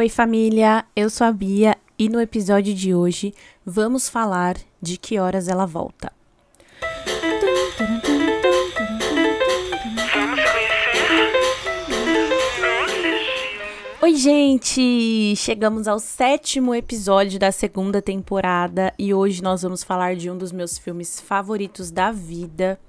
Oi, família! Eu sou a Bia e no episódio de hoje vamos falar de que horas ela volta. Oi, gente! Chegamos ao sétimo episódio da segunda temporada e hoje nós vamos falar de um dos meus filmes favoritos da vida.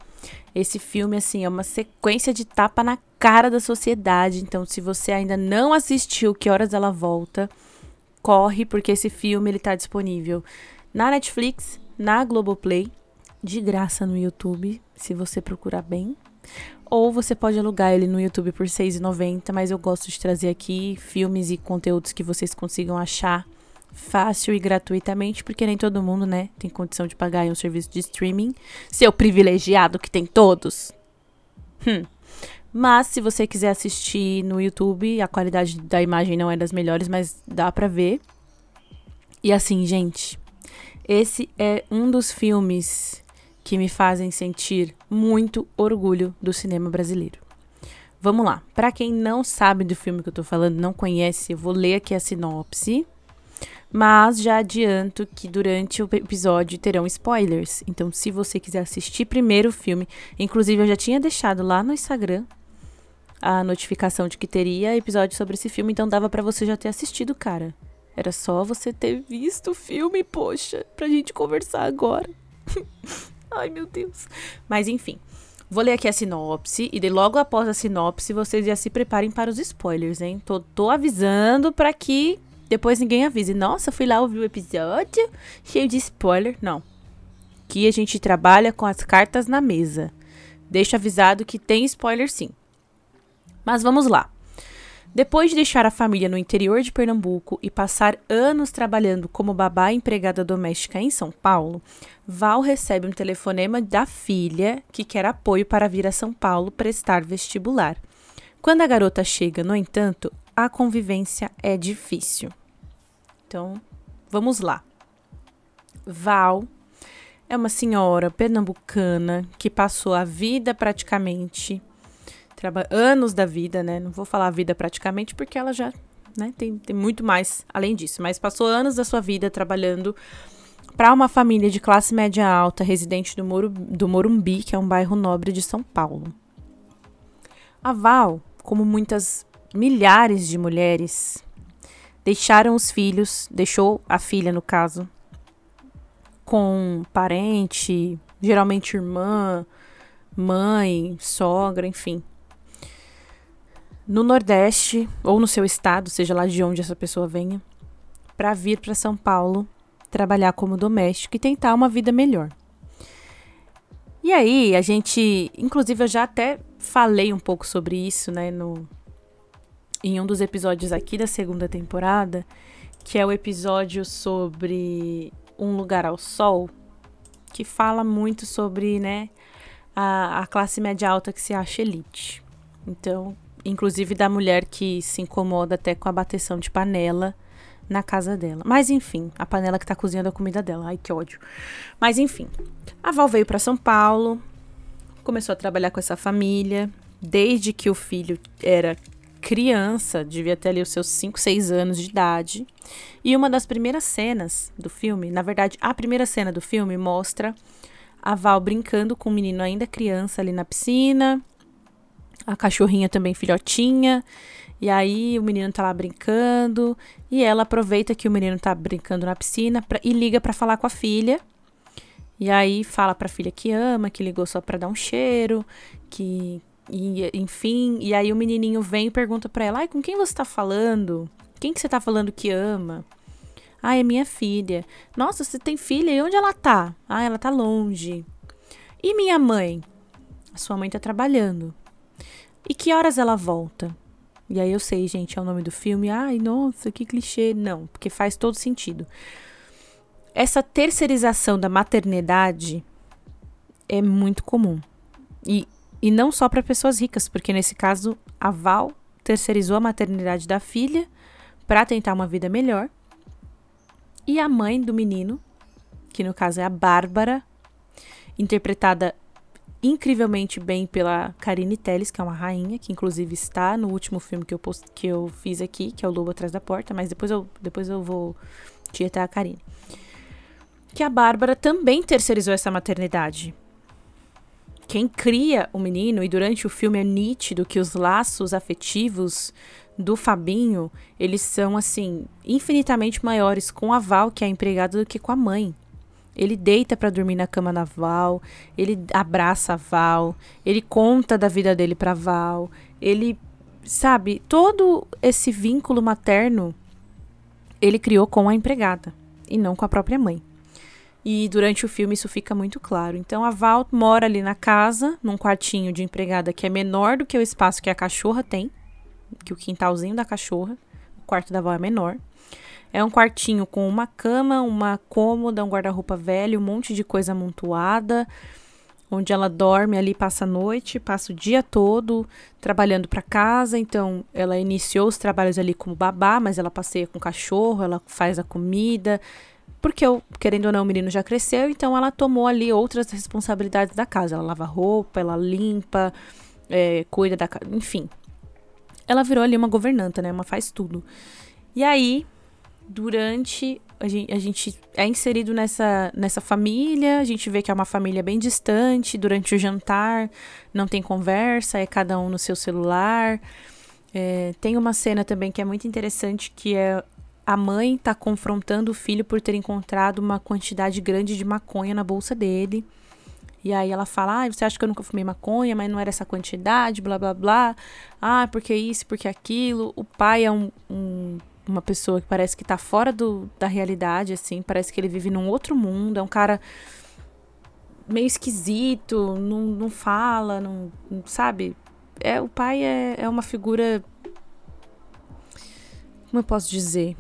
Esse filme, assim, é uma sequência de tapa na cara da sociedade. Então, se você ainda não assistiu Que Horas Ela Volta, corre, porque esse filme ele tá disponível na Netflix, na Globoplay, de graça no YouTube, se você procurar bem. Ou você pode alugar ele no YouTube por R$ 6,90, mas eu gosto de trazer aqui filmes e conteúdos que vocês consigam achar fácil e gratuitamente, porque nem todo mundo, né, tem condição de pagar um serviço de streaming. Seu privilegiado que tem todos. Hum. Mas se você quiser assistir no YouTube, a qualidade da imagem não é das melhores, mas dá pra ver. E assim, gente, esse é um dos filmes que me fazem sentir muito orgulho do cinema brasileiro. Vamos lá. Para quem não sabe do filme que eu tô falando, não conhece, eu vou ler aqui a sinopse mas já adianto que durante o episódio terão spoilers. Então, se você quiser assistir primeiro o filme, inclusive eu já tinha deixado lá no Instagram a notificação de que teria episódio sobre esse filme, então dava para você já ter assistido, cara. Era só você ter visto o filme, poxa, pra gente conversar agora. Ai, meu Deus. Mas enfim, vou ler aqui a sinopse e de logo após a sinopse vocês já se preparem para os spoilers, hein? Tô, tô avisando para que depois ninguém avise. Nossa, fui lá ouvir o episódio cheio de spoiler. Não. Aqui a gente trabalha com as cartas na mesa. Deixo avisado que tem spoiler sim. Mas vamos lá. Depois de deixar a família no interior de Pernambuco e passar anos trabalhando como babá empregada doméstica em São Paulo, Val recebe um telefonema da filha que quer apoio para vir a São Paulo prestar vestibular. Quando a garota chega, no entanto, a convivência é difícil. Então, vamos lá. Val é uma senhora pernambucana que passou a vida praticamente anos da vida, né? Não vou falar a vida praticamente porque ela já, né, tem, tem muito mais além disso, mas passou anos da sua vida trabalhando para uma família de classe média alta residente do, Moro, do Morumbi, que é um bairro nobre de São Paulo. A Val, como muitas milhares de mulheres deixaram os filhos, deixou a filha no caso, com parente, geralmente irmã, mãe, sogra, enfim. No Nordeste ou no seu estado, seja lá de onde essa pessoa venha, para vir para São Paulo trabalhar como doméstico e tentar uma vida melhor. E aí, a gente, inclusive eu já até falei um pouco sobre isso, né, no em um dos episódios aqui da segunda temporada, que é o episódio sobre Um Lugar ao Sol, que fala muito sobre, né, a, a classe média alta que se acha elite. Então, inclusive da mulher que se incomoda até com a bateção de panela na casa dela. Mas enfim, a panela que tá cozinhando a comida dela. Ai, que ódio. Mas enfim, a Val veio para São Paulo, começou a trabalhar com essa família, desde que o filho era criança, devia ter ali os seus 5, 6 anos de idade. E uma das primeiras cenas do filme, na verdade, a primeira cena do filme mostra a Val brincando com o um menino ainda criança ali na piscina, a cachorrinha também filhotinha. E aí o menino tá lá brincando e ela aproveita que o menino tá brincando na piscina pra, e liga para falar com a filha. E aí fala pra filha que ama, que ligou só para dar um cheiro, que e, enfim, e aí o menininho vem e pergunta pra ela: Ai, com quem você tá falando? Quem que você tá falando que ama? Ah, é minha filha. Nossa, você tem filha? E onde ela tá? Ah, ela tá longe. E minha mãe? A sua mãe tá trabalhando. E que horas ela volta? E aí eu sei, gente, é o nome do filme. Ai, nossa, que clichê. Não, porque faz todo sentido. Essa terceirização da maternidade é muito comum. E e não só para pessoas ricas, porque nesse caso a Val terceirizou a maternidade da filha para tentar uma vida melhor. E a mãe do menino, que no caso é a Bárbara, interpretada incrivelmente bem pela Karine Telles, que é uma rainha, que inclusive está no último filme que eu, post, que eu fiz aqui, que é o Lobo Atrás da Porta, mas depois eu, depois eu vou tietar a Karine. Que a Bárbara também terceirizou essa maternidade. Quem cria o menino, e durante o filme é nítido que os laços afetivos do Fabinho, eles são, assim, infinitamente maiores com a Val, que é a empregada, do que com a mãe. Ele deita para dormir na cama da Val, ele abraça a Val, ele conta da vida dele pra Val, ele, sabe, todo esse vínculo materno ele criou com a empregada e não com a própria mãe. E durante o filme isso fica muito claro. Então a Val mora ali na casa, num quartinho de empregada que é menor do que o espaço que a cachorra tem, que o quintalzinho da cachorra. O quarto da Val é menor. É um quartinho com uma cama, uma cômoda, um guarda-roupa velho, um monte de coisa amontoada, onde ela dorme ali, passa a noite, passa o dia todo trabalhando para casa. Então, ela iniciou os trabalhos ali como babá, mas ela passeia com o cachorro, ela faz a comida, porque eu, querendo ou não, o menino já cresceu, então ela tomou ali outras responsabilidades da casa. Ela lava roupa, ela limpa, é, cuida da casa, enfim. Ela virou ali uma governanta, né? Uma faz tudo. E aí, durante a gente, a gente, é inserido nessa, nessa família, a gente vê que é uma família bem distante, durante o jantar não tem conversa, é cada um no seu celular. É, tem uma cena também que é muito interessante, que é a mãe tá confrontando o filho por ter encontrado uma quantidade grande de maconha na bolsa dele. E aí ela fala: Ah, você acha que eu nunca fumei maconha, mas não era essa quantidade, blá blá blá. Ah, porque isso, porque aquilo. O pai é um, um uma pessoa que parece que tá fora do, da realidade, assim, parece que ele vive num outro mundo, é um cara meio esquisito, não, não fala, não, não sabe? É, o pai é, é uma figura. Como eu posso dizer?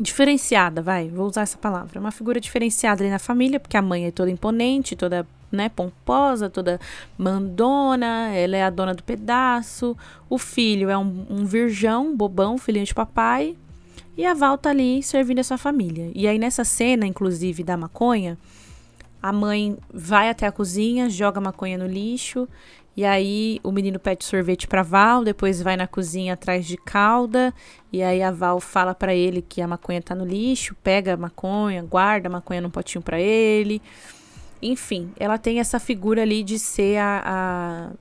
Diferenciada, vai, vou usar essa palavra. Uma figura diferenciada ali na família, porque a mãe é toda imponente, toda né, pomposa, toda mandona, ela é a dona do pedaço. O filho é um, um virgão, bobão, filhinho de papai. E a Val tá ali servindo a sua família. E aí, nessa cena, inclusive, da maconha, a mãe vai até a cozinha, joga a maconha no lixo. E aí, o menino pede sorvete pra Val, depois vai na cozinha atrás de calda. E aí, a Val fala para ele que a maconha tá no lixo, pega a maconha, guarda a maconha num potinho para ele. Enfim, ela tem essa figura ali de ser a,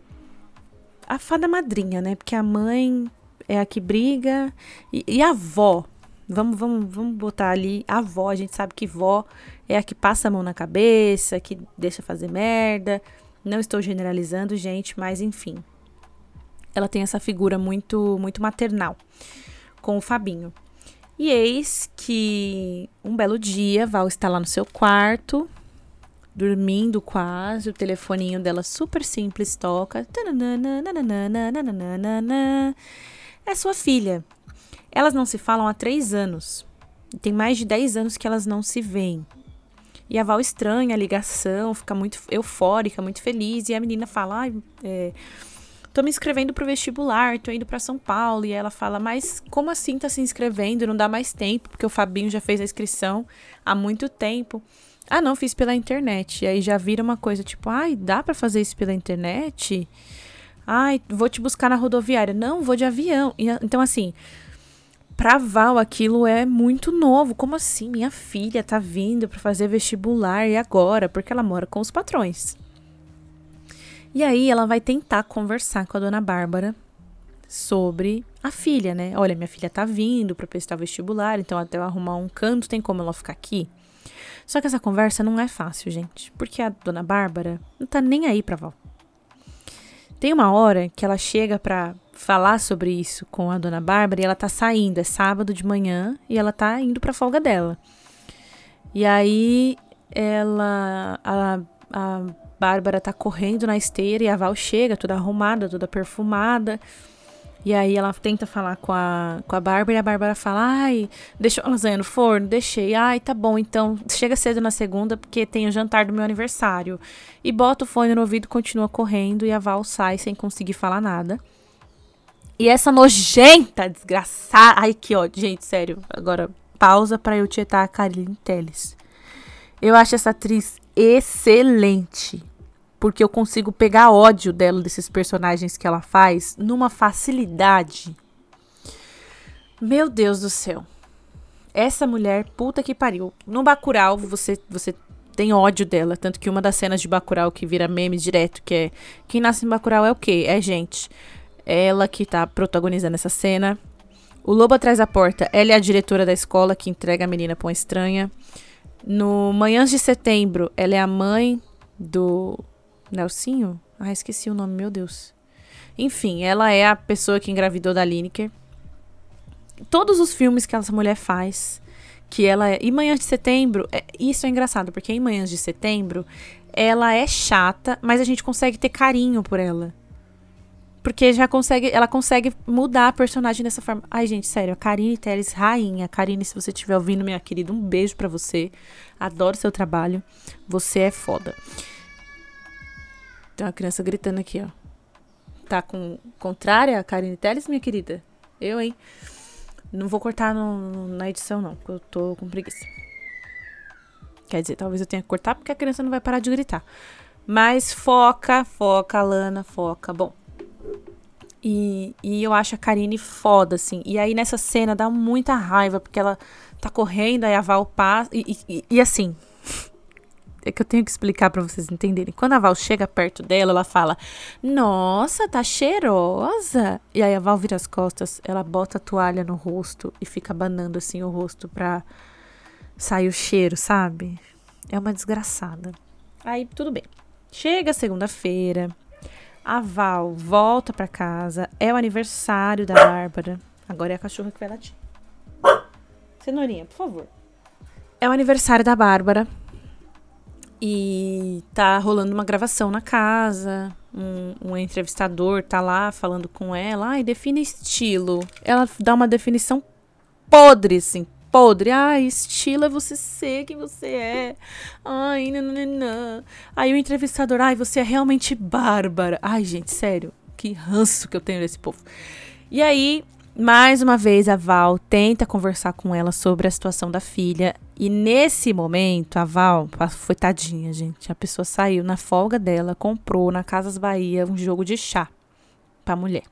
a, a fada madrinha, né? Porque a mãe é a que briga. E, e, a avó, vamos, vamos, vamos botar ali, a avó, a gente sabe que vó é a que passa a mão na cabeça, que deixa fazer merda. Não estou generalizando, gente, mas enfim. Ela tem essa figura muito, muito maternal com o Fabinho. E eis que um belo dia, Val está lá no seu quarto, dormindo quase, o telefoninho dela super simples toca. É sua filha. Elas não se falam há três anos. Tem mais de dez anos que elas não se veem. E a Val estranha a ligação, fica muito eufórica, muito feliz. E a menina fala: ah, é, tô me inscrevendo pro vestibular, tô indo para São Paulo. E ela fala: Mas como assim tá se inscrevendo? Não dá mais tempo, porque o Fabinho já fez a inscrição há muito tempo. Ah, não, fiz pela internet. E aí já vira uma coisa tipo, ai, dá para fazer isso pela internet? Ai, vou te buscar na rodoviária. Não, vou de avião. E, então, assim, pra Val aquilo é muito novo. Como assim? Minha filha tá vindo para fazer vestibular e agora? Porque ela mora com os patrões. E aí ela vai tentar conversar com a dona Bárbara sobre a filha, né? Olha, minha filha tá vindo para prestar vestibular, então até eu arrumar um canto, tem como ela ficar aqui? Só que essa conversa não é fácil, gente, porque a dona Bárbara não tá nem aí pra Val. Tem uma hora que ela chega pra falar sobre isso com a dona Bárbara e ela tá saindo, é sábado de manhã e ela tá indo pra folga dela. E aí ela. A, a Bárbara tá correndo na esteira e a Val chega toda arrumada, toda perfumada. E aí ela tenta falar com a, com a Bárbara e a Bárbara fala: Ai, deixou a lasanha no forno? Deixei. Ai, tá bom, então chega cedo na segunda porque tem o jantar do meu aniversário. E bota o fone no ouvido, continua correndo e a Val sai sem conseguir falar nada. E essa nojenta, desgraçada. Ai, que ódio, gente, sério. Agora, pausa para eu tietar a Karine Telles. Eu acho essa atriz excelente. porque eu consigo pegar ódio dela, desses personagens que ela faz, numa facilidade. Meu Deus do céu. Essa mulher, puta que pariu. No Bacurau, você, você tem ódio dela. Tanto que uma das cenas de Bacurau que vira meme direto, que é... Quem nasce em Bacurau é o quê? É gente. Ela que tá protagonizando essa cena. O Lobo Atrás da Porta, ela é a diretora da escola que entrega a menina pra uma estranha. No Manhãs de Setembro, ela é a mãe do Nelsinho? Ah, esqueci o nome, meu Deus. Enfim, ela é a pessoa que engravidou da Lineker. Todos os filmes que essa mulher faz, que ela é. E Manhãs de Setembro, é, isso é engraçado, porque em Manhãs de Setembro, ela é chata, mas a gente consegue ter carinho por ela. Porque já consegue, ela consegue mudar a personagem dessa forma. Ai, gente, sério, a Karine Telles, rainha. Karine, se você estiver ouvindo, minha querida, um beijo para você. Adoro seu trabalho. Você é foda. Tem uma criança gritando aqui, ó. Tá com contrária a Karine Telles, minha querida? Eu, hein? Não vou cortar no, na edição, não, porque eu tô com preguiça. Quer dizer, talvez eu tenha que cortar porque a criança não vai parar de gritar. Mas foca, foca, Lana, foca. Bom, e, e eu acho a Karine foda, assim. E aí nessa cena dá muita raiva, porque ela tá correndo, aí a Val passa. E, e, e assim. É que eu tenho que explicar para vocês entenderem. Quando a Val chega perto dela, ela fala: Nossa, tá cheirosa. E aí a Val vira as costas, ela bota a toalha no rosto e fica abanando assim o rosto pra sair o cheiro, sabe? É uma desgraçada. Aí tudo bem. Chega segunda-feira, a Val volta para casa. É o aniversário da Bárbara. Agora é a cachorra que vai latir. Cenourinha, por favor. É o aniversário da Bárbara. E tá rolando uma gravação na casa. Um, um entrevistador tá lá falando com ela. Ai, define estilo. Ela dá uma definição podre, assim, podre. Ai, estilo é você ser quem você é. Ai, nananã. Aí o entrevistador, ai, você é realmente bárbara. Ai, gente, sério, que ranço que eu tenho desse povo. E aí, mais uma vez, a Val tenta conversar com ela sobre a situação da filha. E nesse momento, a Val foi tadinha, gente. A pessoa saiu na folga dela, comprou na Casas Bahia um jogo de chá pra mulher.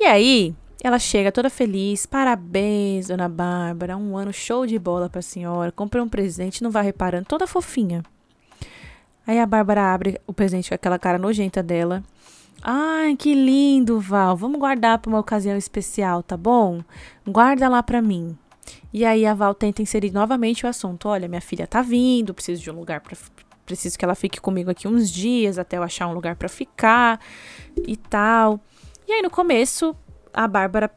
E aí, ela chega toda feliz. Parabéns, dona Bárbara. Um ano show de bola pra senhora. Comprei um presente, não vai reparando. Toda fofinha. Aí a Bárbara abre o presente com aquela cara nojenta dela. Ai, que lindo, Val. Vamos guardar para uma ocasião especial, tá bom? Guarda lá para mim. E aí a Val tenta inserir novamente o assunto. Olha, minha filha tá vindo, preciso de um lugar para preciso que ela fique comigo aqui uns dias até eu achar um lugar para ficar e tal. E aí no começo a Bárbara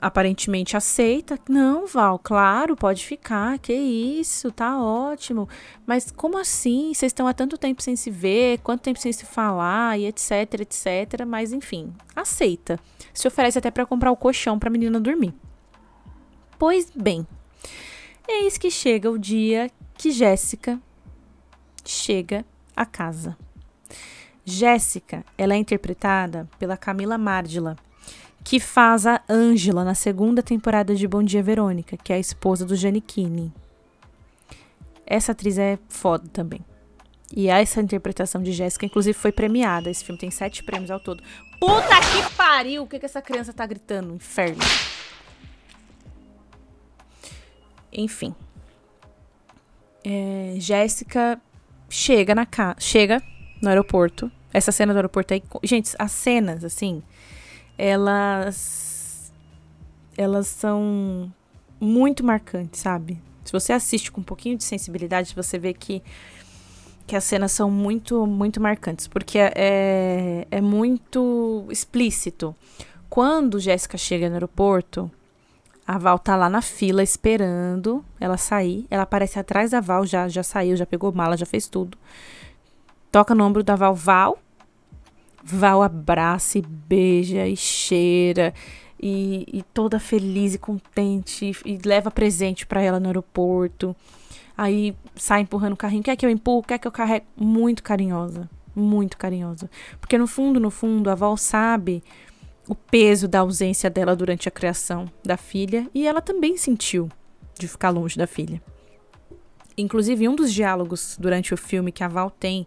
aparentemente aceita. Não, Val, claro, pode ficar. Que isso, tá ótimo. Mas como assim? Vocês estão há tanto tempo sem se ver, quanto tempo sem se falar e etc, etc. Mas enfim, aceita. Se oferece até para comprar o colchão para a menina dormir. Pois bem, eis que chega o dia que Jéssica chega à casa. Jéssica, ela é interpretada pela Camila Mardila que faz a Ângela na segunda temporada de Bom Dia Verônica, que é a esposa do Giannichini. Essa atriz é foda também. E essa interpretação de Jéssica, inclusive, foi premiada. Esse filme tem sete prêmios ao todo. Puta que pariu! O que, que essa criança tá gritando? Inferno. Enfim. É, Jéssica chega na casa. Chega no aeroporto. Essa cena do aeroporto aí. Gente, as cenas, assim elas elas são muito marcantes, sabe? Se você assiste com um pouquinho de sensibilidade, você vê que que as cenas são muito muito marcantes, porque é, é, é muito explícito. Quando Jéssica chega no aeroporto, a Val tá lá na fila esperando ela sair. Ela aparece atrás da Val, já já saiu, já pegou mala, já fez tudo. Toca no ombro da Val, Val, Val abraça e beija e cheira e, e toda feliz e contente e, e leva presente para ela no aeroporto. Aí sai empurrando o carrinho. Quer que eu empurro? Quer que eu carregue? Muito carinhosa. Muito carinhosa. Porque no fundo, no fundo, a Val sabe o peso da ausência dela durante a criação da filha e ela também sentiu de ficar longe da filha. Inclusive, um dos diálogos durante o filme que a Val tem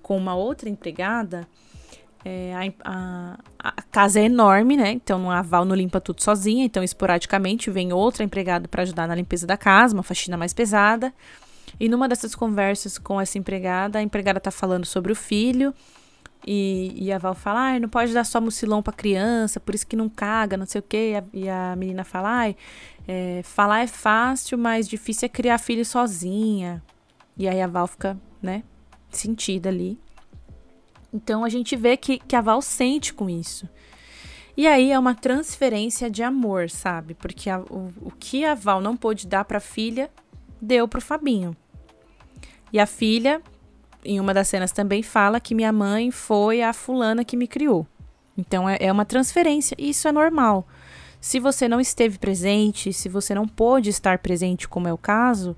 com uma outra empregada, é, a, a, a, casa é enorme, né? Então a Val não limpa tudo sozinha. Então, esporadicamente, vem outra empregada para ajudar na limpeza da casa, uma faxina mais pesada. E numa dessas conversas com essa empregada, a empregada tá falando sobre o filho. E, e a Val fala, ah, não pode dar só mucilão pra criança, por isso que não caga, não sei o quê. E a, e a menina fala, ah, é, falar é fácil, mas difícil é criar filho sozinha. E aí a Val fica, né, sentida ali. Então a gente vê que, que a Val sente com isso. E aí é uma transferência de amor, sabe? Porque a, o, o que a Val não pôde dar pra filha, deu pro Fabinho. E a filha em uma das cenas também fala que minha mãe foi a fulana que me criou. Então é, é uma transferência e isso é normal. Se você não esteve presente, se você não pôde estar presente, como é o caso,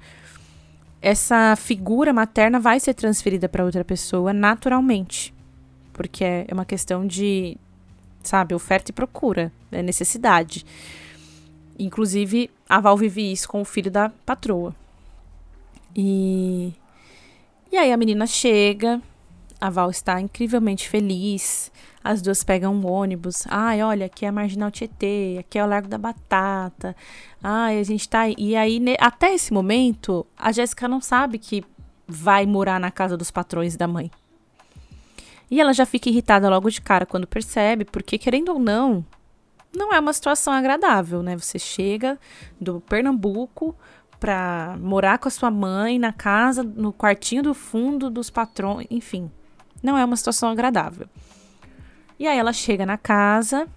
essa figura materna vai ser transferida para outra pessoa naturalmente. Porque é, é uma questão de, sabe, oferta e procura, é necessidade. Inclusive, a Val vive isso com o filho da patroa. E e aí a menina chega, a Val está incrivelmente feliz. As duas pegam um ônibus. Ai, olha, aqui é a Marginal Tietê, aqui é o Largo da Batata. Ai, a gente tá. E aí, até esse momento, a Jéssica não sabe que vai morar na casa dos patrões da mãe. E ela já fica irritada logo de cara quando percebe, porque querendo ou não, não é uma situação agradável, né? Você chega do Pernambuco para morar com a sua mãe na casa, no quartinho do fundo dos patrões, enfim. Não é uma situação agradável. E aí ela chega na casa,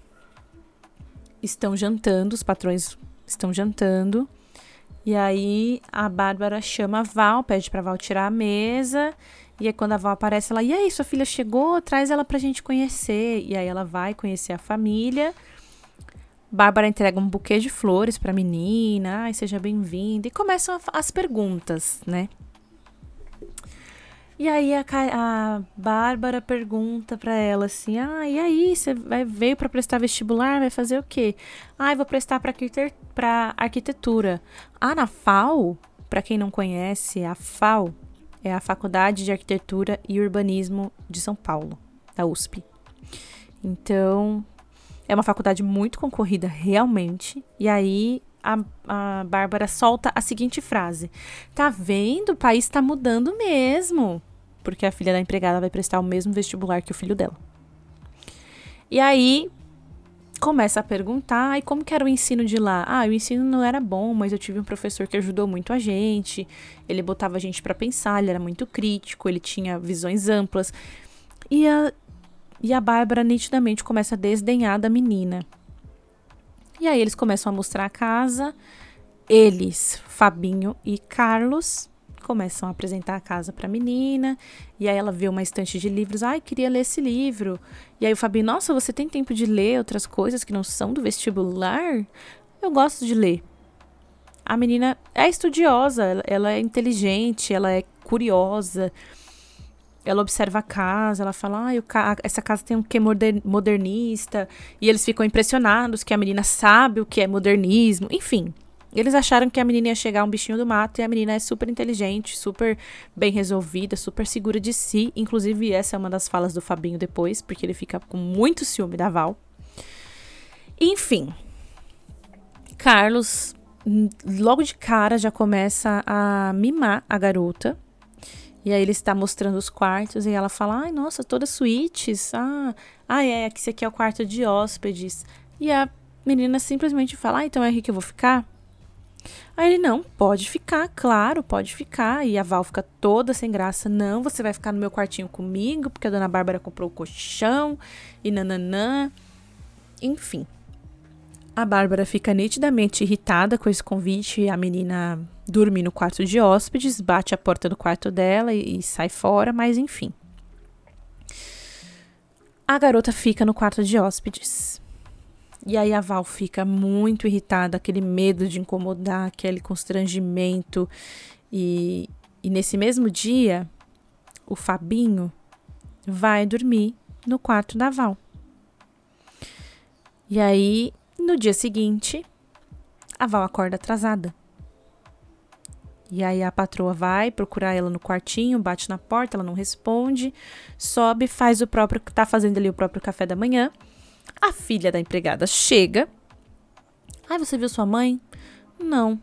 estão jantando, os patrões estão jantando. E aí a Bárbara chama a Val, pede pra Val tirar a mesa. E aí quando a Val aparece, ela, e aí, sua filha chegou? Traz ela pra gente conhecer. E aí ela vai conhecer a família. Bárbara entrega um buquê de flores para a menina, ai, seja bem-vinda, e começam as perguntas, né? E aí a, a Bárbara pergunta para ela assim: "Ah, e aí, você vai veio para prestar vestibular, vai fazer o quê?" "Ah, vou prestar para arquitetura." Ah, na FAO, para quem não conhece, a FAO é a Faculdade de Arquitetura e Urbanismo de São Paulo, da USP. Então, é uma faculdade muito concorrida, realmente. E aí a, a Bárbara solta a seguinte frase: Tá vendo? O país tá mudando mesmo. Porque a filha da empregada vai prestar o mesmo vestibular que o filho dela. E aí começa a perguntar, e como que era o ensino de lá? Ah, o ensino não era bom, mas eu tive um professor que ajudou muito a gente. Ele botava a gente para pensar, ele era muito crítico, ele tinha visões amplas. E a, e a Bárbara nitidamente começa a desdenhar da menina. E aí eles começam a mostrar a casa. Eles, Fabinho e Carlos, começam a apresentar a casa para a menina. E aí ela vê uma estante de livros. Ai, queria ler esse livro. E aí o Fabinho, nossa, você tem tempo de ler outras coisas que não são do vestibular? Eu gosto de ler. A menina é estudiosa, ela é inteligente, ela é curiosa. Ela observa a casa, ela fala, ah, essa casa tem um quê modernista. E eles ficam impressionados que a menina sabe o que é modernismo. Enfim, eles acharam que a menina ia chegar um bichinho do mato e a menina é super inteligente, super bem resolvida, super segura de si. Inclusive, essa é uma das falas do Fabinho depois, porque ele fica com muito ciúme da Val. Enfim, Carlos, logo de cara, já começa a mimar a garota e aí ele está mostrando os quartos e ela fala: "Ai, nossa, todas suítes. Ah, ah é, esse aqui é o quarto de hóspedes". E a menina simplesmente fala: "Ah, então é aqui que eu vou ficar?" Aí ele: "Não, pode ficar, claro, pode ficar". E a Val fica toda sem graça: "Não, você vai ficar no meu quartinho comigo, porque a dona Bárbara comprou o colchão e nananã". Enfim, a Bárbara fica nitidamente irritada com esse convite a menina dorme no quarto de hóspedes, bate a porta do quarto dela e, e sai fora, mas enfim. A garota fica no quarto de hóspedes. E aí a Val fica muito irritada, aquele medo de incomodar, aquele constrangimento. E, e nesse mesmo dia, o Fabinho vai dormir no quarto da Val. E aí no dia seguinte, a Val acorda atrasada. E aí a patroa vai procurar ela no quartinho, bate na porta, ela não responde, sobe, faz o próprio, tá fazendo ali o próprio café da manhã. A filha da empregada chega. Ai, você viu sua mãe? Não.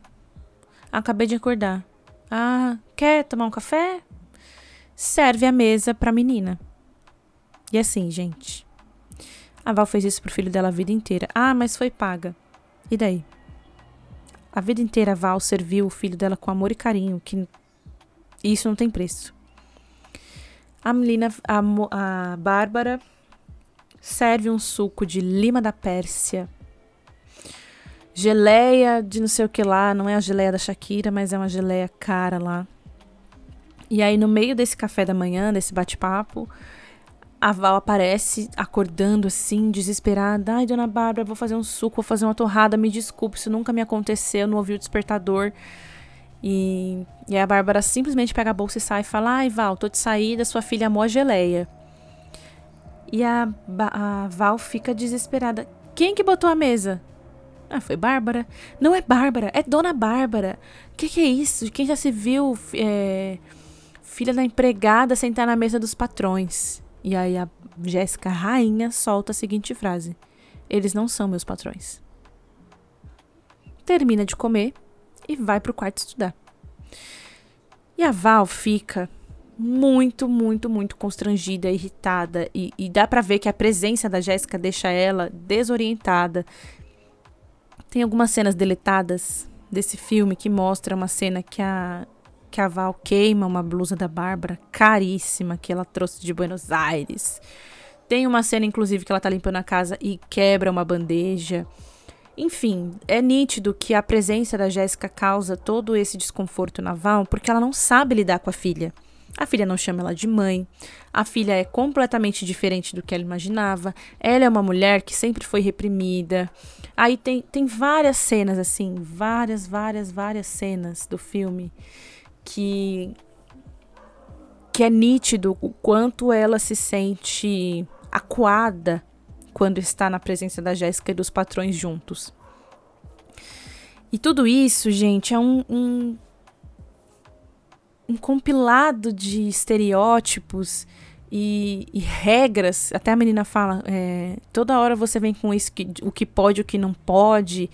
Acabei de acordar. Ah, quer tomar um café? Serve a mesa pra menina. E assim, gente. A Val fez isso pro filho dela a vida inteira. Ah, mas foi paga. E daí? A vida inteira a Val serviu o filho dela com amor e carinho, que isso não tem preço. A menina, a, a Bárbara, serve um suco de lima da Pérsia, geleia de não sei o que lá, não é a geleia da Shakira, mas é uma geleia cara lá. E aí, no meio desse café da manhã, desse bate-papo, a Val aparece acordando assim, desesperada. Ai, dona Bárbara, vou fazer um suco, vou fazer uma torrada. Me desculpe, isso nunca me aconteceu, não ouvi o despertador. E, e a Bárbara simplesmente pega a bolsa e sai e fala: Ai, Val, tô de saída, sua filha amou a geleia. E a, a Val fica desesperada. Quem que botou a mesa? Ah, foi Bárbara. Não é Bárbara, é Dona Bárbara. Que que é isso? Quem já se viu é, filha da empregada sentar na mesa dos patrões? E aí a Jéssica, rainha, solta a seguinte frase: Eles não são meus patrões. Termina de comer e vai pro quarto estudar. E a Val fica muito, muito, muito constrangida, irritada. E, e dá para ver que a presença da Jéssica deixa ela desorientada. Tem algumas cenas deletadas desse filme que mostra uma cena que a que a Val queima uma blusa da Bárbara caríssima que ela trouxe de Buenos Aires. Tem uma cena, inclusive, que ela tá limpando a casa e quebra uma bandeja. Enfim, é nítido que a presença da Jéssica causa todo esse desconforto na Val porque ela não sabe lidar com a filha. A filha não chama ela de mãe. A filha é completamente diferente do que ela imaginava. Ela é uma mulher que sempre foi reprimida. Aí tem, tem várias cenas, assim, várias, várias, várias cenas do filme que que é nítido o quanto ela se sente acuada quando está na presença da Jéssica e dos patrões juntos. E tudo isso, gente, é um, um, um compilado de estereótipos e, e, regras. Até a menina fala: é, toda hora você vem com isso, que, o que pode, o que não pode.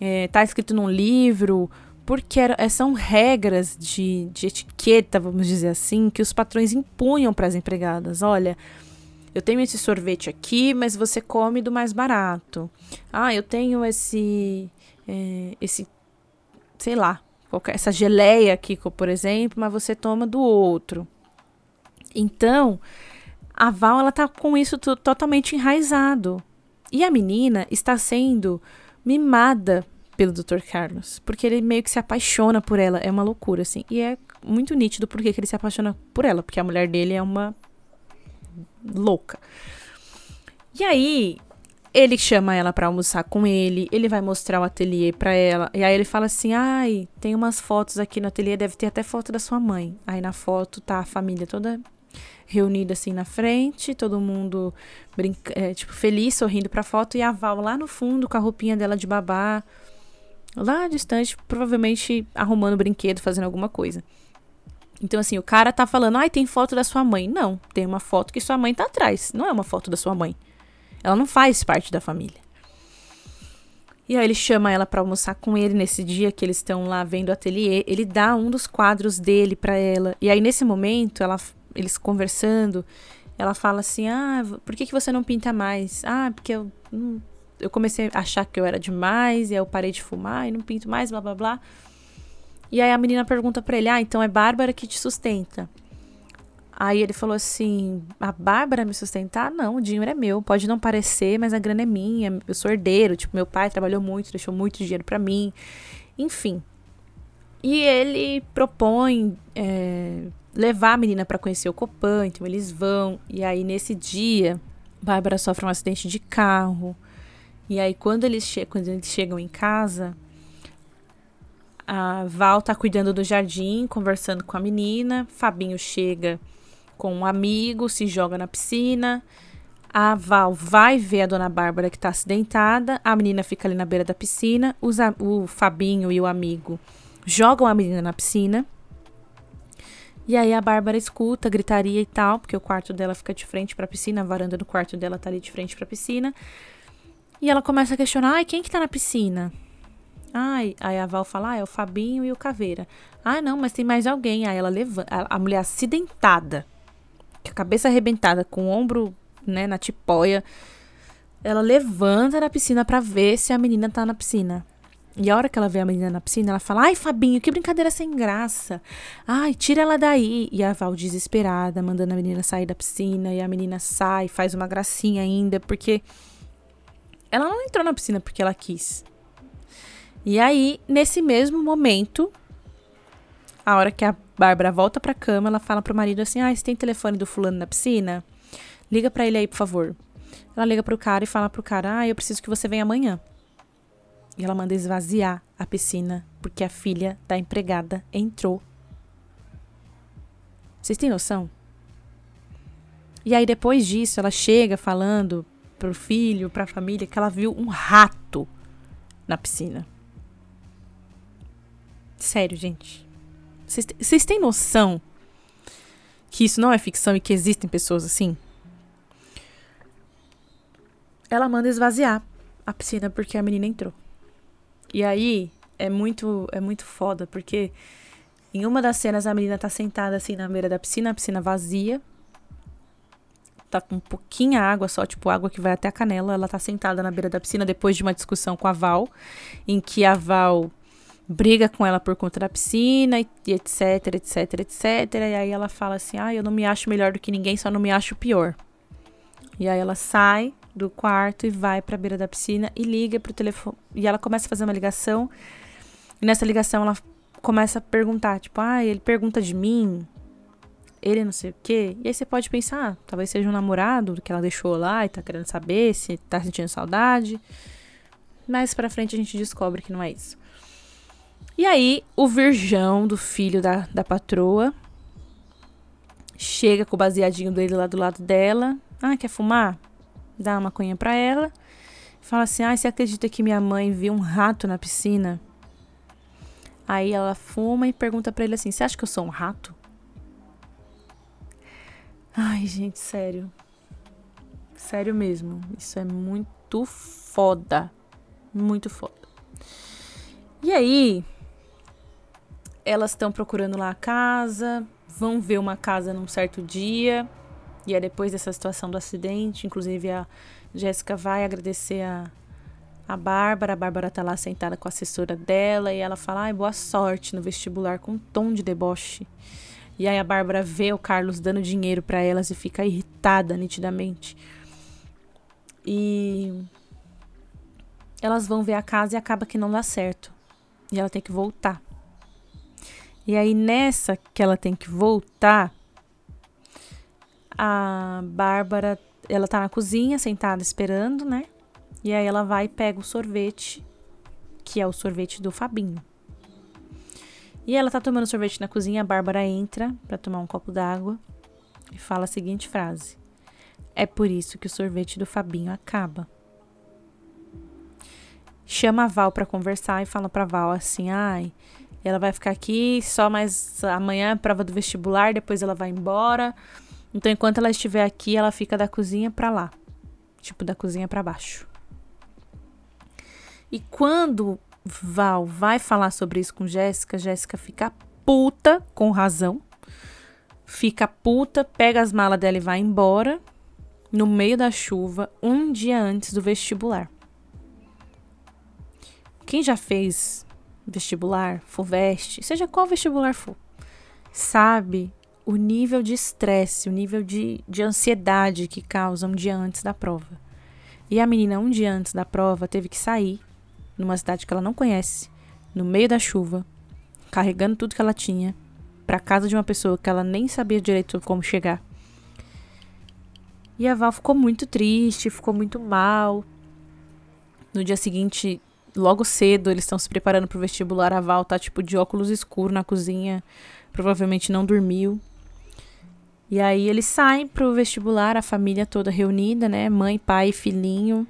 É, tá escrito num livro, porque era, é, são regras de, de etiqueta, vamos dizer assim, que os patrões impunham para as empregadas. Olha, eu tenho esse sorvete aqui, mas você come do mais barato. Ah, eu tenho esse, é, esse, sei lá, qualquer, essa geleia aqui, por exemplo, mas você toma do outro. Então, a Val ela tá com isso totalmente enraizado. E a menina está sendo mimada pelo Dr. Carlos. Porque ele meio que se apaixona por ela. É uma loucura, assim. E é muito nítido porque que ele se apaixona por ela. Porque a mulher dele é uma louca. E aí, ele chama ela para almoçar com ele, ele vai mostrar o ateliê para ela. E aí ele fala assim: "Ai, tem umas fotos aqui no ateliê, deve ter até foto da sua mãe". Aí na foto tá a família toda reunida assim na frente, todo mundo brinca, é, tipo feliz, sorrindo pra foto e a Val lá no fundo com a roupinha dela de babá, lá distante, provavelmente arrumando brinquedo, fazendo alguma coisa. Então, assim, o cara tá falando, ai, tem foto da sua mãe. Não, tem uma foto que sua mãe tá atrás. Não é uma foto da sua mãe. Ela não faz parte da família. E aí ele chama ela para almoçar com ele nesse dia que eles estão lá vendo o ateliê. Ele dá um dos quadros dele para ela. E aí nesse momento, ela, eles conversando, ela fala assim: "Ah, por que que você não pinta mais?" "Ah, porque eu eu comecei a achar que eu era demais, e aí eu parei de fumar e não pinto mais, blá blá blá. E aí a menina pergunta pra ele: Ah, então é Bárbara que te sustenta. Aí ele falou assim: A Bárbara me sustentar? Não, o dinheiro é meu. Pode não parecer, mas a grana é minha. Eu sou herdeiro. Tipo, meu pai trabalhou muito, deixou muito dinheiro para mim. Enfim. E ele propõe é, levar a menina para conhecer o Copan. Então eles vão. E aí nesse dia, Bárbara sofre um acidente de carro. E aí, quando eles, che quando eles chegam em casa, a Val tá cuidando do jardim, conversando com a menina. Fabinho chega com um amigo, se joga na piscina. A Val vai ver a dona Bárbara que tá acidentada. A menina fica ali na beira da piscina. Os, o Fabinho e o amigo jogam a menina na piscina. E aí a Bárbara escuta gritaria e tal, porque o quarto dela fica de frente para a piscina, a varanda do quarto dela tá ali de frente para a piscina. E ela começa a questionar: "Ai, quem que tá na piscina?" Ai, aí a Val fala: "Ah, é o Fabinho e o Caveira." "Ah, não, mas tem mais alguém." Aí ela levanta, a mulher acidentada, a cabeça arrebentada, com o ombro, né, na tipóia, ela levanta na piscina para ver se a menina tá na piscina. E a hora que ela vê a menina na piscina, ela fala: Ai, Fabinho, que brincadeira sem graça. Ai, tira ela daí. E a Val, desesperada, mandando a menina sair da piscina. E a menina sai, faz uma gracinha ainda, porque ela não entrou na piscina porque ela quis. E aí, nesse mesmo momento, a hora que a Bárbara volta pra cama, ela fala pro marido assim: Ah, você tem telefone do fulano na piscina? Liga pra ele aí, por favor. Ela liga pro cara e fala pro cara: Ah, eu preciso que você venha amanhã. E ela manda esvaziar a piscina porque a filha da empregada entrou. Vocês têm noção? E aí depois disso, ela chega falando pro filho, pra família, que ela viu um rato na piscina. Sério, gente. Vocês têm noção que isso não é ficção e que existem pessoas assim? Ela manda esvaziar a piscina porque a menina entrou. E aí é muito é muito foda, porque em uma das cenas a menina tá sentada assim na beira da piscina, a piscina vazia. Tá com pouquinha água só, tipo água que vai até a canela. Ela tá sentada na beira da piscina depois de uma discussão com a Val, em que a Val briga com ela por conta da piscina e etc, etc, etc. E aí ela fala assim: "Ah, eu não me acho melhor do que ninguém, só não me acho pior". E aí ela sai do quarto e vai para a beira da piscina e liga pro telefone. E ela começa a fazer uma ligação. E nessa ligação ela começa a perguntar, tipo, ah, ele pergunta de mim, ele não sei o quê. E aí você pode pensar, ah, talvez seja um namorado que ela deixou lá e tá querendo saber se tá sentindo saudade. Mais pra frente a gente descobre que não é isso. E aí, o virgão do filho da, da patroa chega com o baseadinho dele lá do lado dela. Ah, quer fumar? dá uma maconha para ela. Fala assim: "Ah, você acredita que minha mãe viu um rato na piscina?" Aí ela fuma e pergunta para ele assim: "Você acha que eu sou um rato?" Ai, gente, sério. Sério mesmo. Isso é muito foda. Muito foda. E aí, elas estão procurando lá a casa, vão ver uma casa num certo dia. E é depois dessa situação do acidente, inclusive a Jéssica vai agradecer a, a Bárbara. A Bárbara tá lá sentada com a assessora dela e ela fala: Ai, boa sorte no vestibular, com um tom de deboche. E aí a Bárbara vê o Carlos dando dinheiro para elas e fica irritada nitidamente. E elas vão ver a casa e acaba que não dá certo. E ela tem que voltar. E aí nessa que ela tem que voltar, a Bárbara, ela tá na cozinha, sentada esperando, né? E aí ela vai e pega o sorvete, que é o sorvete do Fabinho. E ela tá tomando sorvete na cozinha, a Bárbara entra para tomar um copo d'água e fala a seguinte frase: É por isso que o sorvete do Fabinho acaba. Chama a Val para conversar e fala pra Val assim: "Ai, ela vai ficar aqui só mais amanhã prova do vestibular, depois ela vai embora". Então, enquanto ela estiver aqui, ela fica da cozinha para lá, tipo da cozinha para baixo. E quando Val vai falar sobre isso com Jéssica, Jéssica fica puta, com razão. Fica puta, pega as malas dela e vai embora no meio da chuva, um dia antes do vestibular. Quem já fez vestibular, FUVEST, seja qual vestibular for, sabe o nível de estresse, o nível de, de ansiedade que causa um dia antes da prova. E a menina, um dia antes da prova, teve que sair numa cidade que ela não conhece, no meio da chuva, carregando tudo que ela tinha, para casa de uma pessoa que ela nem sabia direito como chegar. E a Val ficou muito triste, ficou muito mal. No dia seguinte, logo cedo, eles estão se preparando pro vestibular. A Val tá tipo de óculos escuros na cozinha, provavelmente não dormiu. E aí eles saem pro vestibular, a família toda reunida, né? Mãe, pai, filhinho.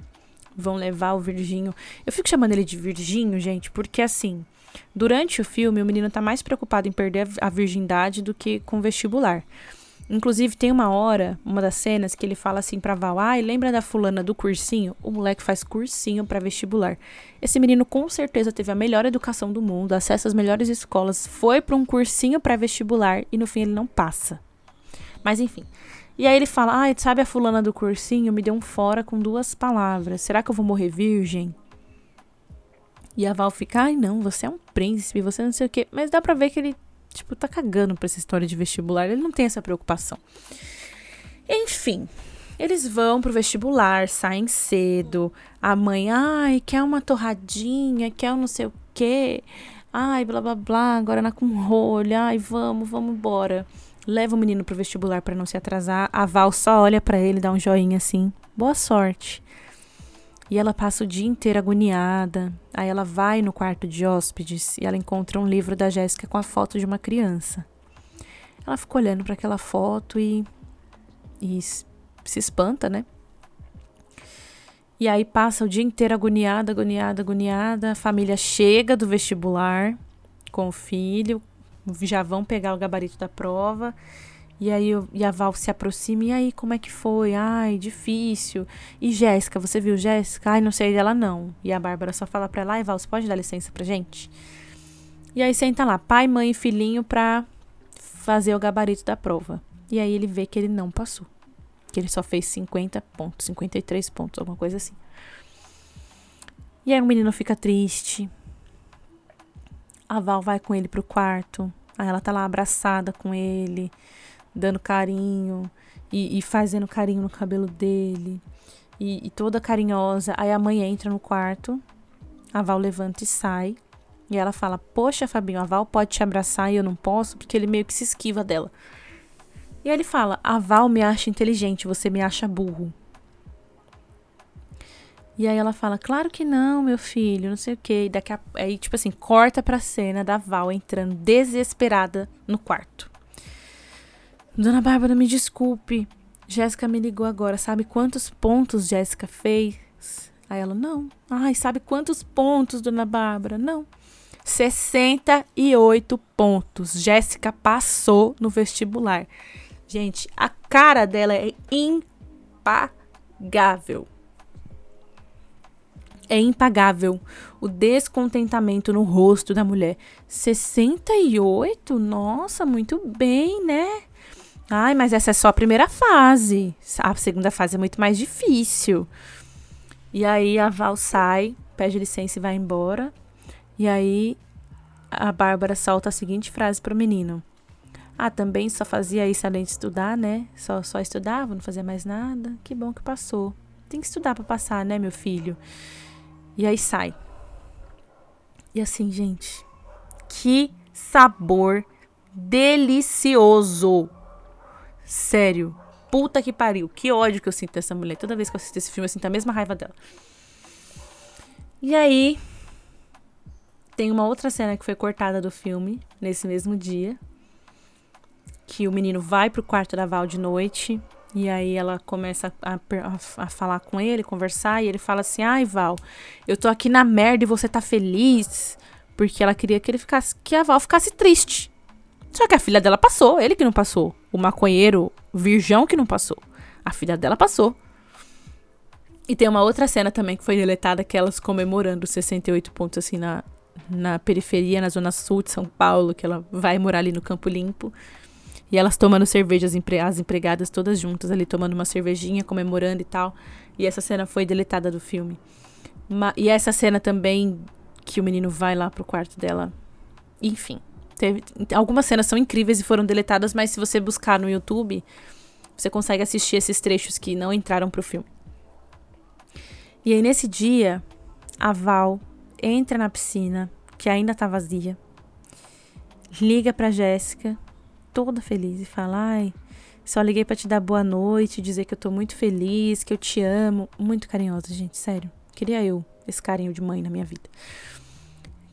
vão levar o Virginho. Eu fico chamando ele de Virginho, gente, porque assim, durante o filme o menino tá mais preocupado em perder a virgindade do que com o vestibular. Inclusive, tem uma hora, uma das cenas, que ele fala assim pra Val: Ai, lembra da fulana do cursinho? O moleque faz cursinho para vestibular. Esse menino com certeza teve a melhor educação do mundo, acesso às melhores escolas, foi para um cursinho para vestibular e no fim ele não passa. Mas enfim. E aí ele fala: Ai, sabe a fulana do cursinho? Me deu um fora com duas palavras. Será que eu vou morrer virgem? E a Val fica: Ai, não, você é um príncipe, você não sei o quê. Mas dá pra ver que ele tipo, tá cagando pra essa história de vestibular. Ele não tem essa preocupação. Enfim, eles vão pro vestibular, saem cedo. A mãe, ai, quer uma torradinha, quer um não sei o quê. Ai, blá blá blá, agora na com rolho. Ai, vamos, vamos embora. Leva o menino pro vestibular para não se atrasar. A Val só olha para ele, dá um joinha assim. Boa sorte. E ela passa o dia inteiro agoniada. Aí ela vai no quarto de hóspedes e ela encontra um livro da Jéssica com a foto de uma criança. Ela fica olhando para aquela foto e, e se espanta, né? E aí passa o dia inteiro agoniada, agoniada, agoniada. A família chega do vestibular com o filho, já vão pegar o gabarito da prova. E aí eu, e a Val se aproxima, e aí, como é que foi? Ai, difícil. E Jéssica, você viu Jéssica? Ai, não sei dela não. E a Bárbara só fala pra ela, ai, Val, você pode dar licença pra gente? E aí senta lá, pai, mãe e filhinho pra fazer o gabarito da prova. E aí ele vê que ele não passou. Que ele só fez 50 pontos, 53 pontos, alguma coisa assim. E aí o menino fica triste. A Val vai com ele pro quarto. Aí ela tá lá abraçada com ele dando carinho e, e fazendo carinho no cabelo dele. E, e, toda carinhosa. Aí a mãe entra no quarto, a Val levanta e sai. E ela fala: Poxa, Fabinho, a Val pode te abraçar e eu não posso, porque ele meio que se esquiva dela. E ele fala: A Val me acha inteligente, você me acha burro. E aí ela fala: Claro que não, meu filho, não sei o quê. E daqui a... aí, tipo assim, corta pra cena da Val entrando desesperada no quarto. Dona Bárbara, me desculpe. Jéssica me ligou agora. Sabe quantos pontos Jéssica fez? Aí ela, não. Ai, sabe quantos pontos, Dona Bárbara? Não. 68 pontos. Jéssica passou no vestibular. Gente, a cara dela é impagável. É impagável o descontentamento no rosto da mulher. 68? Nossa, muito bem, né? Ai, mas essa é só a primeira fase. A segunda fase é muito mais difícil. E aí a Val sai, pede licença e vai embora. E aí a Bárbara solta a seguinte frase pro menino. Ah, também só fazia isso além de estudar, né? Só, só estudava, não fazia mais nada. Que bom que passou. Tem que estudar para passar, né, meu filho? E aí sai. E assim, gente, que sabor delicioso. Sério. Puta que pariu. Que ódio que eu sinto dessa mulher. Toda vez que eu assisto esse filme, eu sinto a mesma raiva dela. E aí. Tem uma outra cena que foi cortada do filme, nesse mesmo dia. Que o menino vai pro quarto da Val de noite. E aí ela começa a, a, a, falar com ele, conversar, e ele fala assim: Ai, Val, eu tô aqui na merda e você tá feliz. Porque ela queria que ele ficasse. que a Val ficasse triste. Só que a filha dela passou, ele que não passou. O maconheiro virgão que não passou. A filha dela passou. E tem uma outra cena também que foi deletada, que elas comemorando 68 pontos assim na, na periferia, na zona sul de São Paulo, que ela vai morar ali no Campo Limpo. E elas tomando cerveja, as, as empregadas todas juntas ali, tomando uma cervejinha, comemorando e tal. E essa cena foi deletada do filme. Ma e essa cena também, que o menino vai lá pro quarto dela. Enfim. Teve, algumas cenas são incríveis e foram deletadas, mas se você buscar no YouTube, você consegue assistir esses trechos que não entraram pro filme. E aí, nesse dia, a Val entra na piscina, que ainda tá vazia, liga pra Jéssica, toda feliz, e fala: Ai, só liguei para te dar boa noite, dizer que eu tô muito feliz, que eu te amo. Muito carinhosa, gente, sério. Queria eu esse carinho de mãe na minha vida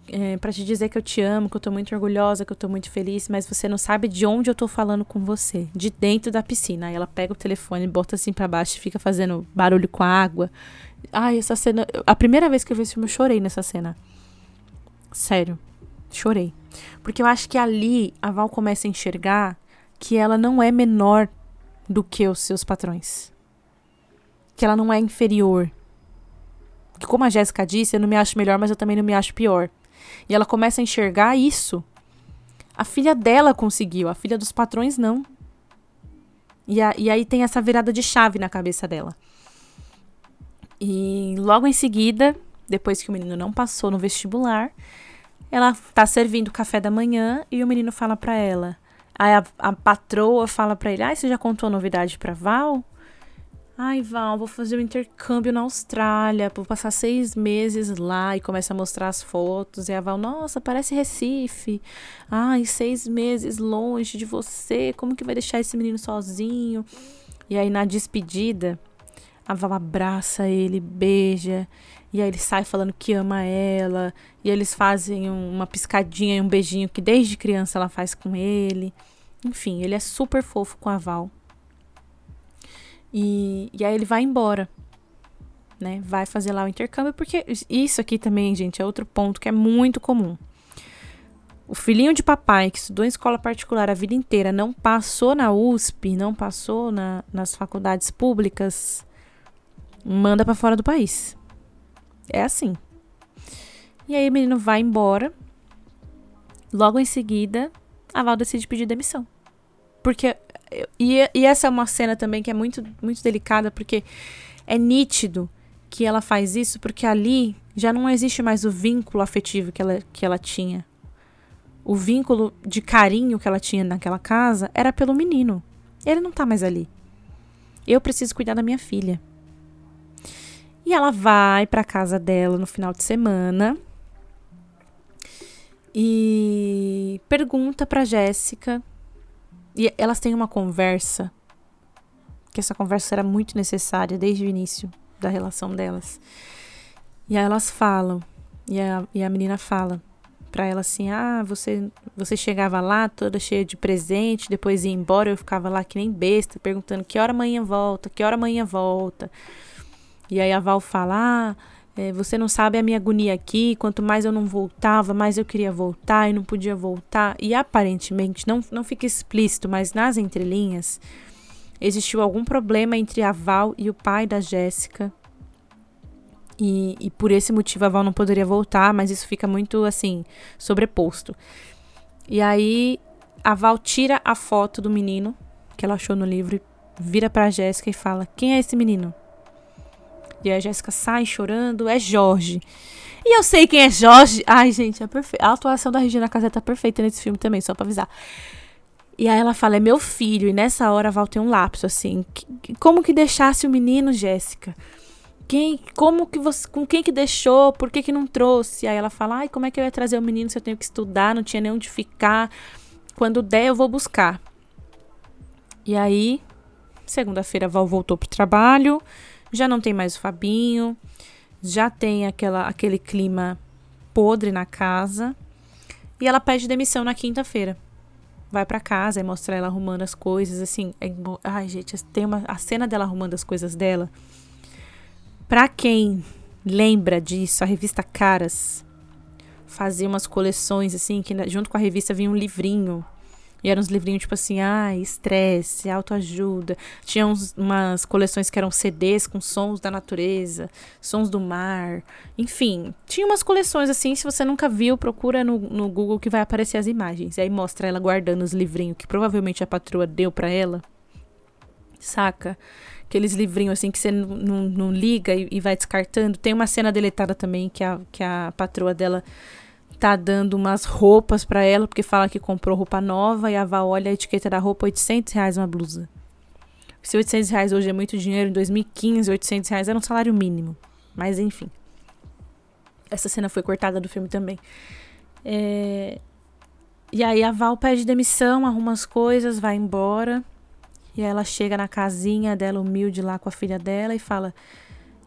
é, para te dizer que eu te amo, que eu tô muito orgulhosa, que eu tô muito feliz, mas você não sabe de onde eu tô falando com você, de dentro da piscina. Aí ela pega o telefone, bota assim para baixo e fica fazendo barulho com a água, Ai, essa cena. A primeira vez que eu vi esse filme, eu chorei nessa cena. Sério. Chorei. Porque eu acho que ali a Val começa a enxergar que ela não é menor do que os seus patrões. Que ela não é inferior. Que como a Jéssica disse, eu não me acho melhor, mas eu também não me acho pior. E ela começa a enxergar isso. A filha dela conseguiu, a filha dos patrões não. E, a, e aí tem essa virada de chave na cabeça dela. E logo em seguida, depois que o menino não passou no vestibular, ela tá servindo café da manhã e o menino fala para ela. Aí a, a patroa fala para ele: "Ai, você já contou a novidade para Val?" Ai, Val, vou fazer um intercâmbio na Austrália, vou passar seis meses lá e começa a mostrar as fotos. E a Val, nossa, parece Recife. Ai, seis meses longe de você, como que vai deixar esse menino sozinho? E aí, na despedida, a Val abraça ele, beija, e aí ele sai falando que ama ela, e eles fazem uma piscadinha e um beijinho que desde criança ela faz com ele. Enfim, ele é super fofo com a Val. E, e aí ele vai embora, né? Vai fazer lá o intercâmbio, porque isso aqui também, gente, é outro ponto que é muito comum. O filhinho de papai que estudou em escola particular a vida inteira não passou na USP, não passou na, nas faculdades públicas, manda para fora do país. É assim. E aí o menino vai embora. Logo em seguida, a Val decide pedir demissão. Porque e, e essa é uma cena também que é muito, muito delicada, porque é nítido que ela faz isso, porque ali já não existe mais o vínculo afetivo que ela, que ela tinha. O vínculo de carinho que ela tinha naquela casa era pelo menino. Ele não tá mais ali. Eu preciso cuidar da minha filha. E ela vai para casa dela no final de semana e pergunta para Jéssica e elas têm uma conversa, que essa conversa era muito necessária desde o início da relação delas. E aí elas falam, e a, e a menina fala para ela assim: Ah, você, você chegava lá toda cheia de presente, depois ia embora, eu ficava lá que nem besta, perguntando que hora amanhã volta, que hora amanhã volta. E aí a Val fala: Ah, é, você não sabe a minha agonia aqui. Quanto mais eu não voltava, mais eu queria voltar e não podia voltar. E aparentemente, não, não fica explícito, mas nas entrelinhas, existiu algum problema entre a Val e o pai da Jéssica. E, e por esse motivo a Val não poderia voltar, mas isso fica muito assim, sobreposto. E aí a Val tira a foto do menino que ela achou no livro, vira pra Jéssica e fala: Quem é esse menino? E a Jéssica sai chorando, é Jorge. E eu sei quem é Jorge. Ai, gente, é perfeito. A atuação da Regina Casé tá perfeita nesse filme também, só pra avisar. E aí ela fala, é meu filho. E nessa hora Val tem um lapso, assim. Como que deixasse o menino, Jéssica? Quem, como que você, com quem que deixou? Por que que não trouxe? Aí ela fala, ai, como é que eu ia trazer o menino se eu tenho que estudar? Não tinha nem onde ficar. Quando der, eu vou buscar. E aí, segunda-feira Val voltou pro trabalho já não tem mais o Fabinho, já tem aquela, aquele clima podre na casa. E ela pede demissão na quinta-feira. Vai para casa e mostra ela arrumando as coisas, assim. É, ai, gente, tem uma, a cena dela arrumando as coisas dela. Pra quem lembra disso, a revista Caras fazia umas coleções, assim, que junto com a revista vinha um livrinho e eram uns livrinhos tipo assim, ah, estresse, autoajuda. Tinha uns, umas coleções que eram CDs com sons da natureza, sons do mar. Enfim, tinha umas coleções assim. Se você nunca viu, procura no, no Google que vai aparecer as imagens. E aí mostra ela guardando os livrinhos que provavelmente a patroa deu para ela. Saca? Aqueles livrinhos assim que você não, liga e, e vai descartando. Tem uma cena deletada também que a, que a patroa dela tá dando umas roupas para ela, porque fala que comprou roupa nova e a Val olha a etiqueta da roupa, 800 reais uma blusa. Se 800 reais hoje é muito dinheiro, em 2015, 800 reais era um salário mínimo. Mas enfim. Essa cena foi cortada do filme também. É... E aí a Val pede demissão, arruma as coisas, vai embora. E aí ela chega na casinha dela, humilde, lá com a filha dela, e fala.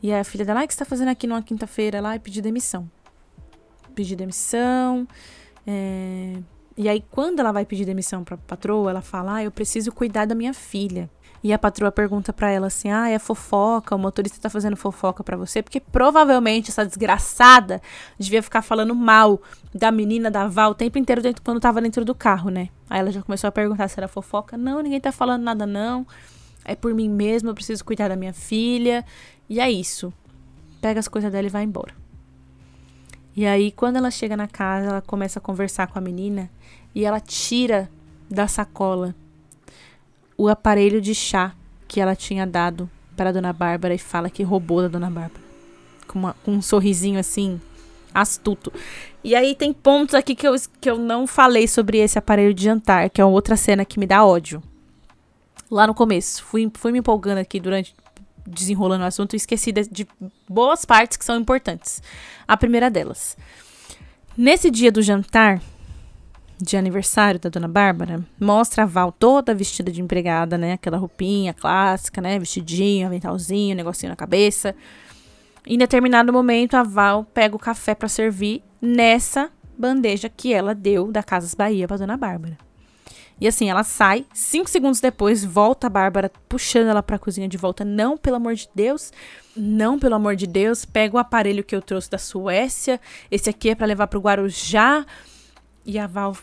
E a filha dela, o que você tá fazendo aqui numa quinta-feira lá? E pedir demissão pedir demissão. É... E aí, quando ela vai pedir demissão para patroa, ela fala: ah, eu preciso cuidar da minha filha. E a patroa pergunta para ela assim: "Ah, é fofoca, o motorista tá fazendo fofoca para você?" Porque provavelmente essa desgraçada devia ficar falando mal da menina da Val o tempo inteiro dentro, quando tava dentro do carro, né? Aí ela já começou a perguntar se era fofoca. Não, ninguém tá falando nada não. É por mim mesma, eu preciso cuidar da minha filha. E é isso. Pega as coisas dela e vai embora. E aí, quando ela chega na casa, ela começa a conversar com a menina e ela tira da sacola o aparelho de chá que ela tinha dado para a dona Bárbara e fala que roubou da dona Bárbara. Com, uma, com um sorrisinho assim, astuto. E aí tem pontos aqui que eu, que eu não falei sobre esse aparelho de jantar, que é outra cena que me dá ódio. Lá no começo. Fui, fui me empolgando aqui durante. Desenrolando o assunto esqueci de, de boas partes que são importantes. A primeira delas. Nesse dia do jantar, de aniversário da dona Bárbara, mostra a Val toda vestida de empregada, né? Aquela roupinha clássica, né? Vestidinho, aventalzinho, negocinho na cabeça. Em determinado momento, a Val pega o café para servir nessa bandeja que ela deu da Casas Bahia para dona Bárbara. E assim, ela sai, cinco segundos depois, volta a Bárbara, puxando ela pra cozinha de volta. Não, pelo amor de Deus, não, pelo amor de Deus, pega o aparelho que eu trouxe da Suécia, esse aqui é para levar pro Guarujá. E a Val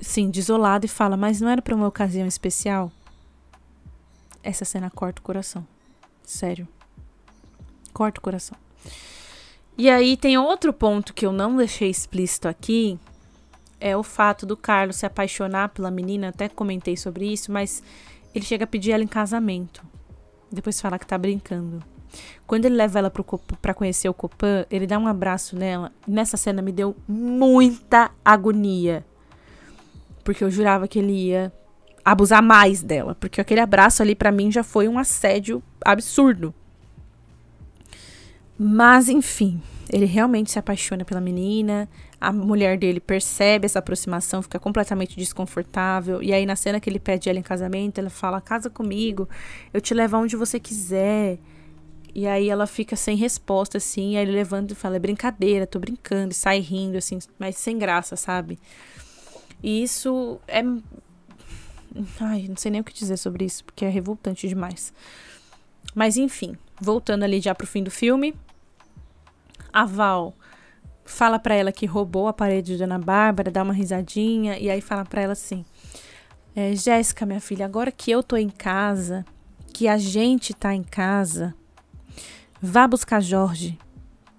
sim, desolado e fala: Mas não era para uma ocasião especial? Essa cena corta o coração. Sério. Corta o coração. E aí tem outro ponto que eu não deixei explícito aqui. É o fato do Carlos se apaixonar pela menina. Até comentei sobre isso, mas ele chega a pedir ela em casamento. Depois fala que tá brincando. Quando ele leva ela para conhecer o Copan, ele dá um abraço nela. Nessa cena me deu muita agonia porque eu jurava que ele ia abusar mais dela, porque aquele abraço ali para mim já foi um assédio absurdo. Mas enfim, ele realmente se apaixona pela menina, a mulher dele percebe essa aproximação, fica completamente desconfortável. E aí, na cena que ele pede ela em casamento, ela fala: Casa comigo, eu te levo aonde você quiser. E aí ela fica sem resposta, assim. Aí ele levanta e fala: É brincadeira, tô brincando. E sai rindo, assim, mas sem graça, sabe? E isso é. Ai, não sei nem o que dizer sobre isso, porque é revoltante demais. Mas enfim, voltando ali já pro fim do filme. A Val fala para ela que roubou a parede de Ana Bárbara, dá uma risadinha, e aí fala para ela assim: é, Jéssica, minha filha, agora que eu tô em casa, que a gente tá em casa, vá buscar Jorge,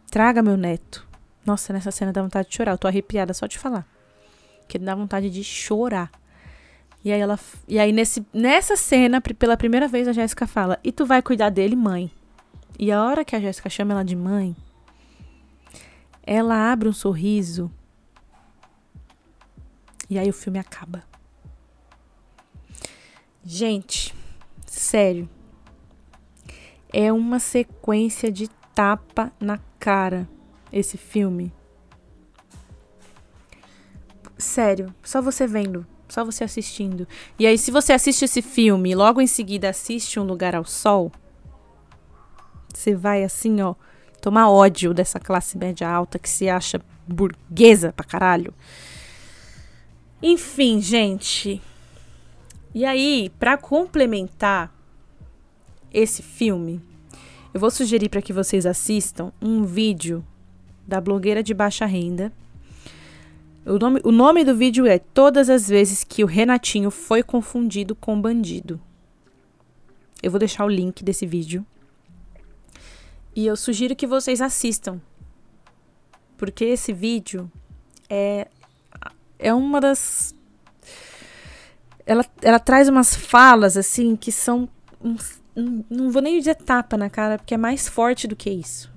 traga meu neto. Nossa, nessa cena dá vontade de chorar, eu tô arrepiada só de falar que dá vontade de chorar. E aí ela e aí nesse nessa cena, pela primeira vez a Jéssica fala: "E tu vai cuidar dele, mãe?". E a hora que a Jéssica chama ela de mãe, ela abre um sorriso. E aí o filme acaba. Gente, sério. É uma sequência de tapa na cara esse filme. Sério, só você vendo, só você assistindo. E aí, se você assiste esse filme e logo em seguida assiste Um Lugar ao Sol, você vai assim, ó, tomar ódio dessa classe média alta que se acha burguesa pra caralho. Enfim, gente. E aí, para complementar esse filme, eu vou sugerir para que vocês assistam um vídeo da blogueira de baixa renda o nome, o nome do vídeo é Todas as vezes que o Renatinho foi confundido com bandido. Eu vou deixar o link desse vídeo. E eu sugiro que vocês assistam. Porque esse vídeo é, é uma das. Ela, ela traz umas falas assim que são. não vou nem dizer tapa na cara, porque é mais forte do que isso.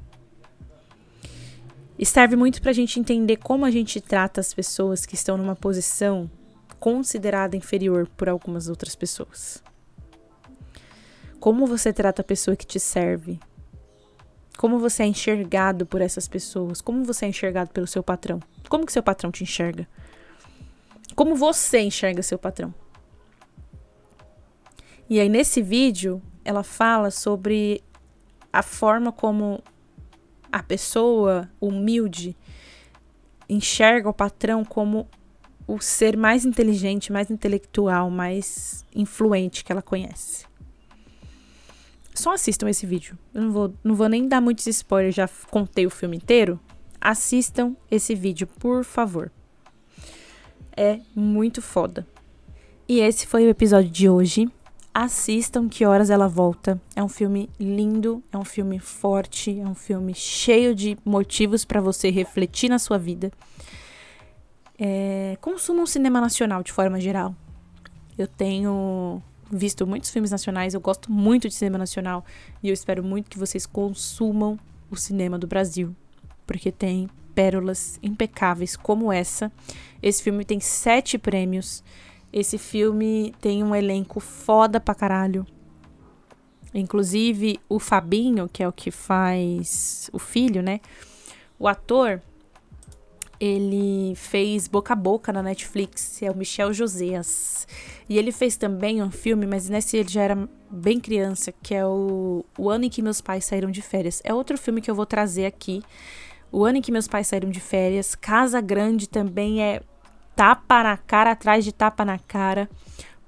E serve muito para a gente entender como a gente trata as pessoas que estão numa posição considerada inferior por algumas outras pessoas. Como você trata a pessoa que te serve? Como você é enxergado por essas pessoas? Como você é enxergado pelo seu patrão? Como que seu patrão te enxerga? Como você enxerga seu patrão? E aí nesse vídeo ela fala sobre a forma como a pessoa humilde enxerga o patrão como o ser mais inteligente, mais intelectual, mais influente que ela conhece. Só assistam esse vídeo. Eu não vou, não vou nem dar muitos spoilers, já contei o filme inteiro. Assistam esse vídeo, por favor. É muito foda. E esse foi o episódio de hoje. Assistam Que Horas Ela Volta. É um filme lindo, é um filme forte, é um filme cheio de motivos para você refletir na sua vida. É, consumam cinema nacional de forma geral. Eu tenho visto muitos filmes nacionais, eu gosto muito de cinema nacional e eu espero muito que vocês consumam o cinema do Brasil, porque tem pérolas impecáveis como essa. Esse filme tem sete prêmios. Esse filme tem um elenco foda pra caralho. Inclusive, o Fabinho, que é o que faz o filho, né? O ator, ele fez Boca a Boca na Netflix, é o Michel Josias. E ele fez também um filme, mas nesse ele já era bem criança, que é o, o Ano em que Meus Pais Saíram de Férias. É outro filme que eu vou trazer aqui. O Ano em que Meus Pais Saíram de Férias. Casa Grande também é tapa na cara atrás de tapa na cara.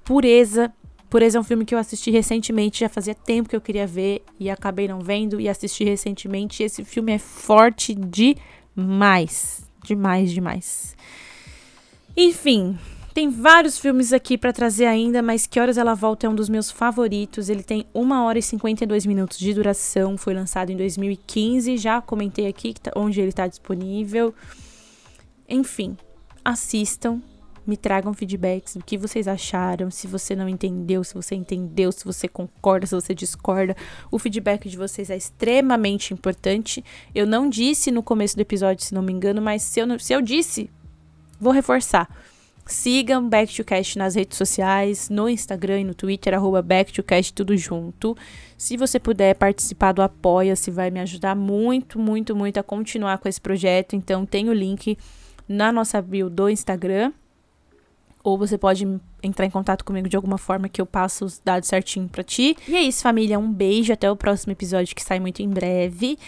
Pureza. Pureza é um filme que eu assisti recentemente, já fazia tempo que eu queria ver e acabei não vendo e assisti recentemente. Esse filme é forte demais, demais, demais. Enfim, tem vários filmes aqui para trazer ainda, mas Que Horas Ela Volta é um dos meus favoritos. Ele tem 1 hora e 52 minutos de duração, foi lançado em 2015, já comentei aqui tá, onde ele está disponível. Enfim, assistam, me tragam feedbacks do que vocês acharam, se você não entendeu, se você entendeu, se você concorda, se você discorda. O feedback de vocês é extremamente importante. Eu não disse no começo do episódio, se não me engano, mas se eu, se eu disse, vou reforçar. Sigam Back to Cast nas redes sociais, no Instagram e no Twitter, arroba Back to Cast, tudo junto. Se você puder participar do Apoia-se, vai me ajudar muito, muito, muito a continuar com esse projeto. Então, tem o link na nossa bio do Instagram. Ou você pode entrar em contato comigo de alguma forma que eu passo os dados certinho para ti. E é isso, família. Um beijo. Até o próximo episódio que sai muito em breve.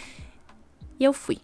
E eu fui.